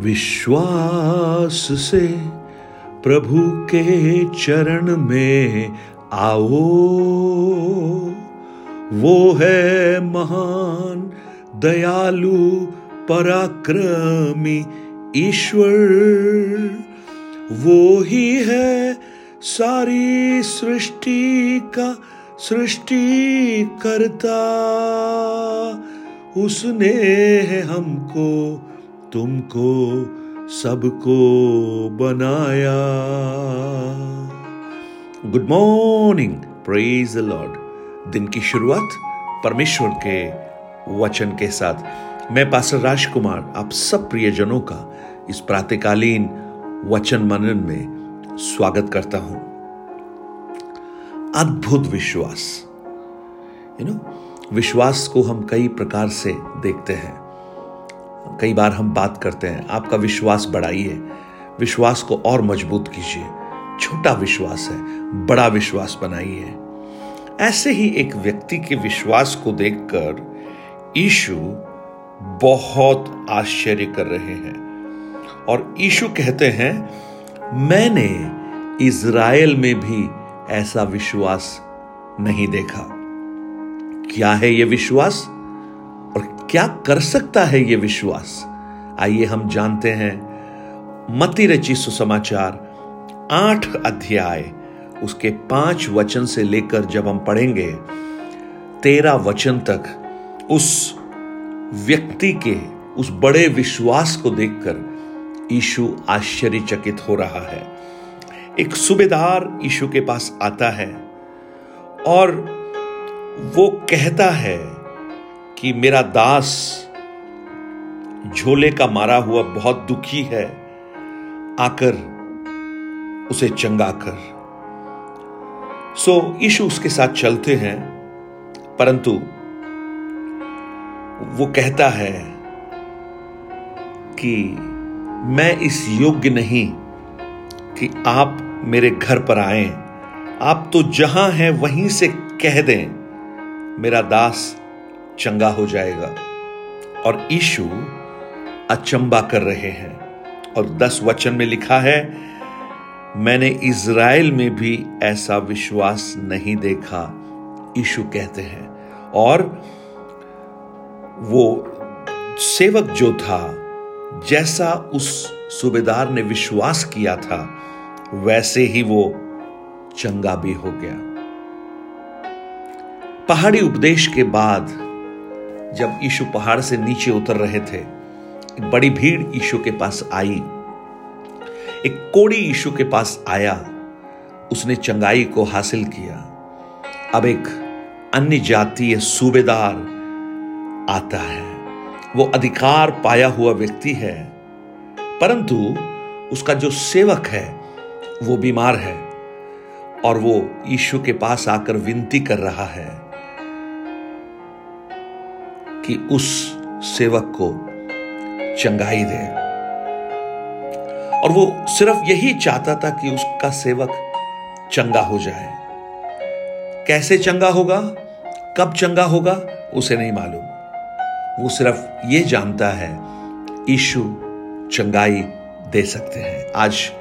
विश्वास से प्रभु के चरण में आओ। वो है महान, दयालु, पराक्रमी ईश्वर। वो ही है सारी सृष्टि का सृष्टि करता उसने है हमको तुमको सबको बनाया। गुड मॉर्निंग प्रेज लॉर्ड दिन की शुरुआत परमेश्वर के वचन के साथ। मैं पास्टर राजकुमार, आप सब प्रियजनों का इस प्रातकालीन वचन मनन में स्वागत करता हूँ। अद्भुत विश्वास। यू नो विश्वास को हम कई प्रकार से देखते हैं। कई बार हम बात करते हैं, आपका विश्वास बढ़ाइए। विश्वास को और मज़बूत कीजिए। छोटा विश्वास है, बड़ा विश्वास बनाइए। ऐसे ही एक व्यक्ति के विश्वास को देखकर ईशु बहुत आश्चर्य कर रहे हैं। और ईशु कहते हैं, मैंने इज़राइल में भी ऐसा विश्वास नहीं देखा। क्या है यह विश्वास? क्या कर सकता है यह विश्वास? आइए हम जानते हैं। मती रची सुसमाचार, आठ अध्याय। उसके पाँच वचन से लेकर जब हम पढ़ेंगे तेरह वचन तक उस व्यक्ति के, उस बड़े विश्वास को देखकर ईशु आश्चर्यचकित हो रहा है। एक सूबेदार ईशु के पास आता है और वो कहता है कि मेरा दास झोले का मारा हुआ बहुत दुखी है, आकर उसे चंगा कर सो ईशु उसके साथ चलते हैं, परंतु वो कहता है कि मैं इस योग्य नहीं कि आप मेरे घर पर आए। आप तो जहाँ हैं वहीं से कह दें, मेरा दास चंगा हो जाएगा। और ईशु अचंबा कर रहे हैं। और दस वचन में लिखा है, मैंने इज़राइल में भी ऐसा विश्वास नहीं देखा, ईशु कहते हैं। और वो सेवक जो था, जैसा उस सूबेदार ने विश्वास किया था, वैसे ही वो चंगा भी हो गया। पहाड़ी उपदेश के बाद जब यीशु पहाड़ से नीचे उतर रहे थे, एक बड़ी भीड़ यीशु के पास आई। एक कोड़ी यीशु के पास आया। उसने चंगाई को हासिल किया। अब एक अन्य जातीय सूबेदार आता है। वो अधिकार पाया हुआ व्यक्ति है। परंतु उसका जो सेवक है, वो बीमार है और वो यीशु के पास आकर विनती कर रहा है। कि उस सेवक को चंगाई दे। और वो सिर्फ़ यही चाहता था कि उसका सेवक चंगा हो जाए। कैसे चंगा होगा? कब चंगा होगा? उसे नहीं मालूम। वो सिर्फ़ ये जानता है ईशु चंगाई दे सकते हैं। आज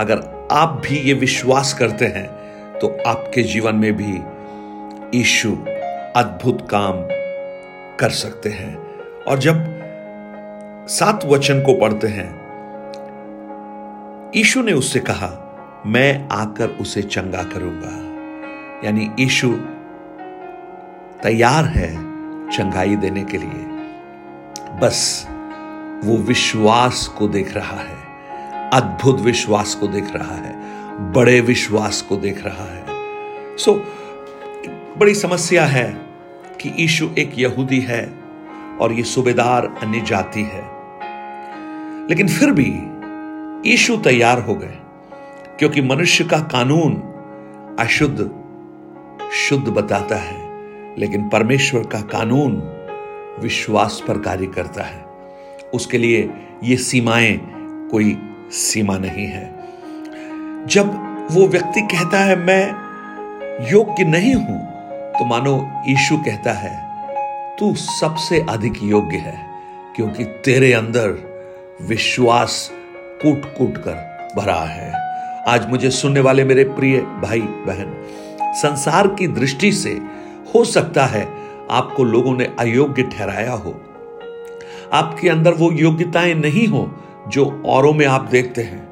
अगर आप भी ये विश्वास करते हैं तो आपके जीवन में भी ईशु अद्भुत काम कर सकते हैं। और जब सात वचन को पढ़ते हैं ईशु ने उससे कहा मैं आकर उसे चंगा करूँगा। यानी ईशु तैयार है चंगाई देने के लिए। बस वो विश्वास को देख रहा है अद्भुत विश्वास को देख रहा है बड़े विश्वास को देख रहा है। सो so, बड़ी समस्या है कि ईशु एक यहूदी है और ये सूबेदार अन्य जाति है। लेकिन फिर भी ईशु तैयार हो गए, क्योंकि मनुष्य का कानून अशुद्ध, शुद्ध बताता है, लेकिन परमेश्वर का कानून विश्वास पर कार्य करता है। उसके लिए ये सीमाएँ कोई सीमा नहीं है। जब वो व्यक्ति कहता है, मैं योग्य नहीं हूँ तो मानो यीशु कहता है, तू सबसे अधिक योग्य है, क्योंकि तेरे अंदर विश्वास कूट कूट कर भरा है। आज मुझे सुनने वाले मेरे प्रिय भाई बहन संसार की दृष्टि से हो सकता है आपको लोगों ने अयोग्य ठहराया हो। आपके अंदर वो योग्यताएँ नहीं हो जो औरों में आप देखते हैं,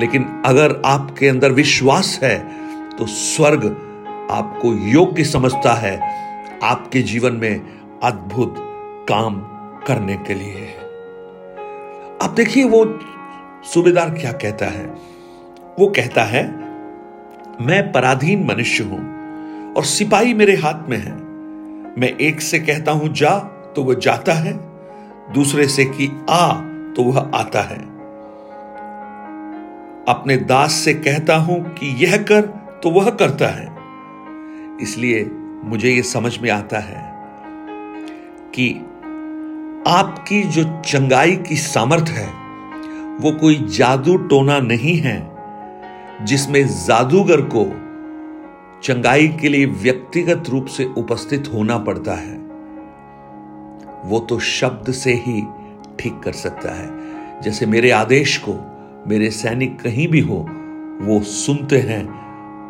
लेकिन अगर आपके अंदर विश्वास है तो स्वर्ग आपको योग्य समझता है आपके जीवन में अद्भुत काम करने के लिए। आप देखिए वो सूबेदार क्या कहता है? वो कहता है, मैं पराधीन मनुष्य हूँ और सिपाही मेरे हाथ में है। मैं एक से कहता हूँ, जा तो वह जाता है। दूसरे से कि, आ तो वह आता है। अपने दास से कहता हूँ कि यह कर तो वह करता है। इसलिए मुझे ये समझ में आता है कि आपकी जो चंगाई की सामर्थ है, वो कोई जादू टोना नहीं है, जिसमें जादूगर को चंगाई के लिए व्यक्तिगत रूप से उपस्थित होना पड़ता है। वो तो शब्द से ही ठीक कर सकता है। जैसे मेरे आदेश को मेरे सैनिक कहीं भी हो, वो सुनते हैं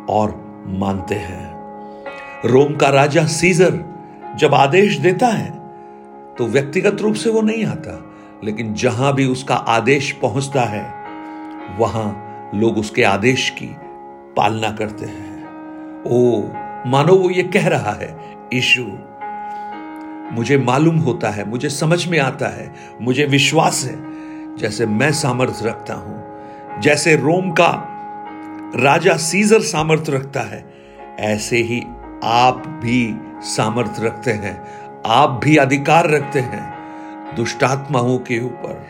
और मानते हैं। रोम का राजा सीजर जब आदेश देता है तो व्यक्तिगत रूप से वो नहीं आता, लेकिन जहाँ भी उसका आदेश पहुँचता है, वहाँ लोग उसके आदेश की पालना करते हैं। ओ, मानो वो ये कह रहा है ईशु मुझे मालूम होता है, मुझे समझ में आता है, मुझे विश्वास है, जैसे मैं सामर्थ्य रखता हूँ, जैसे रोम का राजा सीजर सामर्थ्य रखता है, ऐसे ही आप भी सामर्थ्य रखते हैं, आप भी अधिकार रखते हैं, दुष्टात्माओं के ऊपर,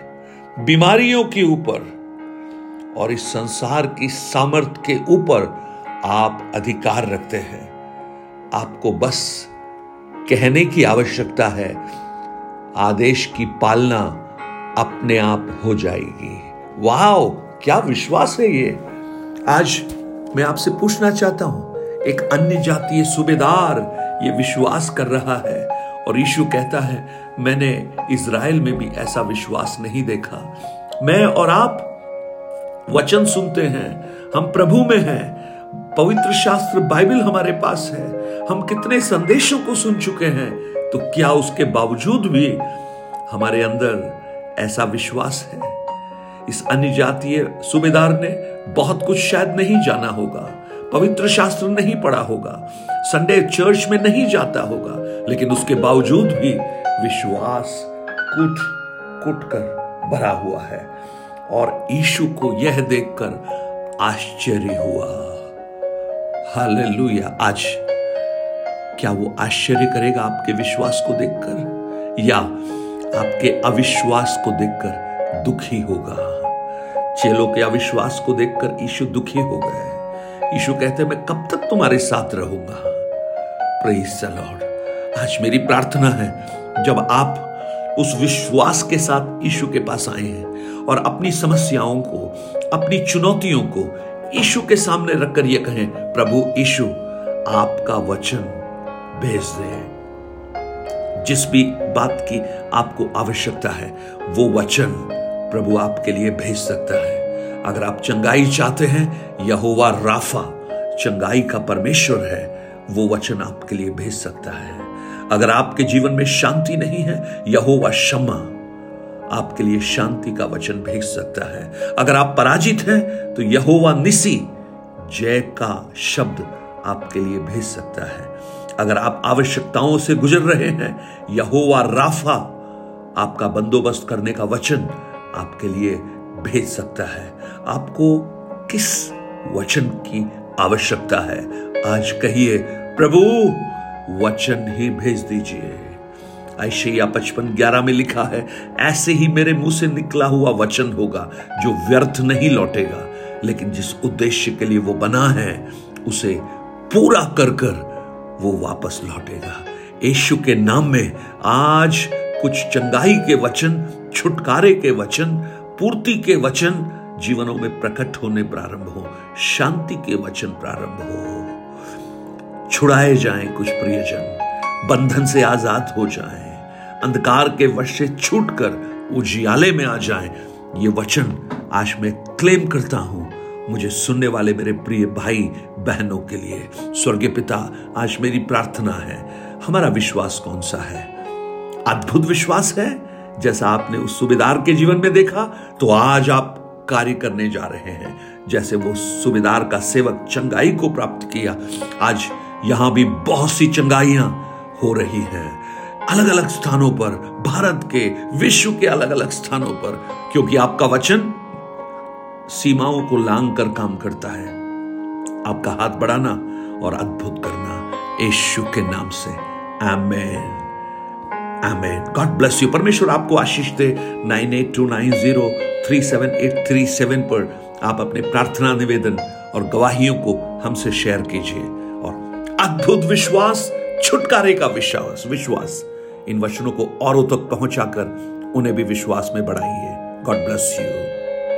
बीमारियों के ऊपर, और इस संसार की सामर्थ्य के ऊपर आप अधिकार रखते हैं। आपको बस कहने की आवश्यकता है, आदेश की पालना अपने आप हो जाएगी। वाह क्या विश्वास है ये। आज मैं आपसे पूछना चाहता हूँ एक अन्य जातीय सूबेदार ये विश्वास कर रहा है और यीशु कहता है, मैंने इज़राइल में भी ऐसा विश्वास नहीं देखा। मैं और आप वचन सुनते हैं, हम प्रभु में हैं। पवित्र शास्त्र बाइबल हमारे पास है। हम कितने संदेशों को सुन चुके हैं तो क्या उसके बावजूद भी हमारे अंदर ऐसा विश्वास है? इस अन्य जातीय सूबेदार ने बहुत कुछ शायद नहीं जाना होगा। पवित्र शास्त्र नहीं पढ़ा होगा, संडे चर्च में नहीं जाता होगा, लेकिन उसके बावजूद भी विश्वास कुट कुट कर भरा हुआ है। और ईशु को यह देखकर आश्चर्य हुआ। हालेलुया। आज क्या वो आश्चर्य करेगा आपके विश्वास को देखकर? या आपके अविश्वास को देखकर दुखी होगा? चेलों के अविश्वास को देखकर ईशु दुखी हो गए। ईशु कहते, मैं कब तक तुम्हारे साथ रहूँगा? लॉर्ड। आज मेरी प्रार्थना है, जब आप उस विश्वास के साथ यीशु के पास आए हैं और अपनी समस्याओं को, अपनी चुनौतियों को यीशु के सामने रखकर यह कहें, प्रभु यीशु, आपका वचन भेज दे। जिस भी बात की आपको आवश्यकता है, वो वचन प्रभु आपके लिए भेज सकता है। अगर आप चंगाई चाहते हैं, यहोवा राफा, चंगाई का परमेश्वर है, वो वचन आपके लिए भेज सकता है। अगर आपके जीवन में शांति नहीं है, यहोवा क्षमा आपके लिए शांति का वचन भेज सकता है। अगर आप पराजित हैं तो यहोवा निसी जय का शब्द आपके लिए भेज सकता है। अगर आप आवश्यकताओं से गुजर रहे हैं, यहोवा राफा आपका बंदोबस्त करने का वचन आपके लिए भेज सकता है। आपको किस वचन की आवश्यकता है? आज कहिए, प्रभु, वचन ही भेज दीजिए। ऐशैया पचपन ग्यारह में लिखा है, ऐसे ही मेरे मुँह से निकला हुआ वचन होगा जो व्यर्थ नहीं लौटेगा, लेकिन जिस उद्देश्य के लिए वो बना है, उसे पूरा कर कर वो वापस लौटेगा। यीशु के नाम में आज कुछ चंगाई के वचन, छुटकारे के वचन पूर्ति के वचन जीवनों में प्रकट होने प्रारंभ हो, शांति के वचन प्रारंभ हो। छुड़ाए जाएँ कुछ प्रियजन, बंधन से आज़ाद हो जाएँ, अंधकार के वश से छूट कर उजियाले में आ जाएँ। ये वचन आज मैं क्लेम करता हूँ, मुझे सुनने वाले मेरे प्रिय भाई बहनों के लिए। स्वर्गीय पिता, आज मेरी प्रार्थना है, हमारा विश्वास कौन सा है? अद्भुत विश्वास है? जैसा आपने उस सुबेदार के जीवन में देखा तो आज आप कार्य करने जा रहे हैं। जैसे वो सुबेदार का सेवक चंगाई को प्राप्त किया, आज यहाँ भी बहुत सी चंगाइयाँ हो रही हैं। अलग अलग स्थानों पर, भारत के, विश्व के अलग अलग स्थानों पर, क्योंकि आपका वचन सीमाओं को लांग कर काम करता है। आपका हाथ बढ़ाना और अद्भुत करना, यीशु के नाम से। Amen. Amen God bless you परमेश्वर आपको आशीष दे. Nine eight two nine zero three seven eight three seven पर आप अपने प्रार्थना निवेदन और गवाहियों को हमसे शेयर कीजिए. और अद्भुत विश्वास, छुटकारे का विश्वास विश्वास इन वचनों को औरों तक पहुंचाकर उन्हें भी विश्वास में बढ़ाइए. God bless you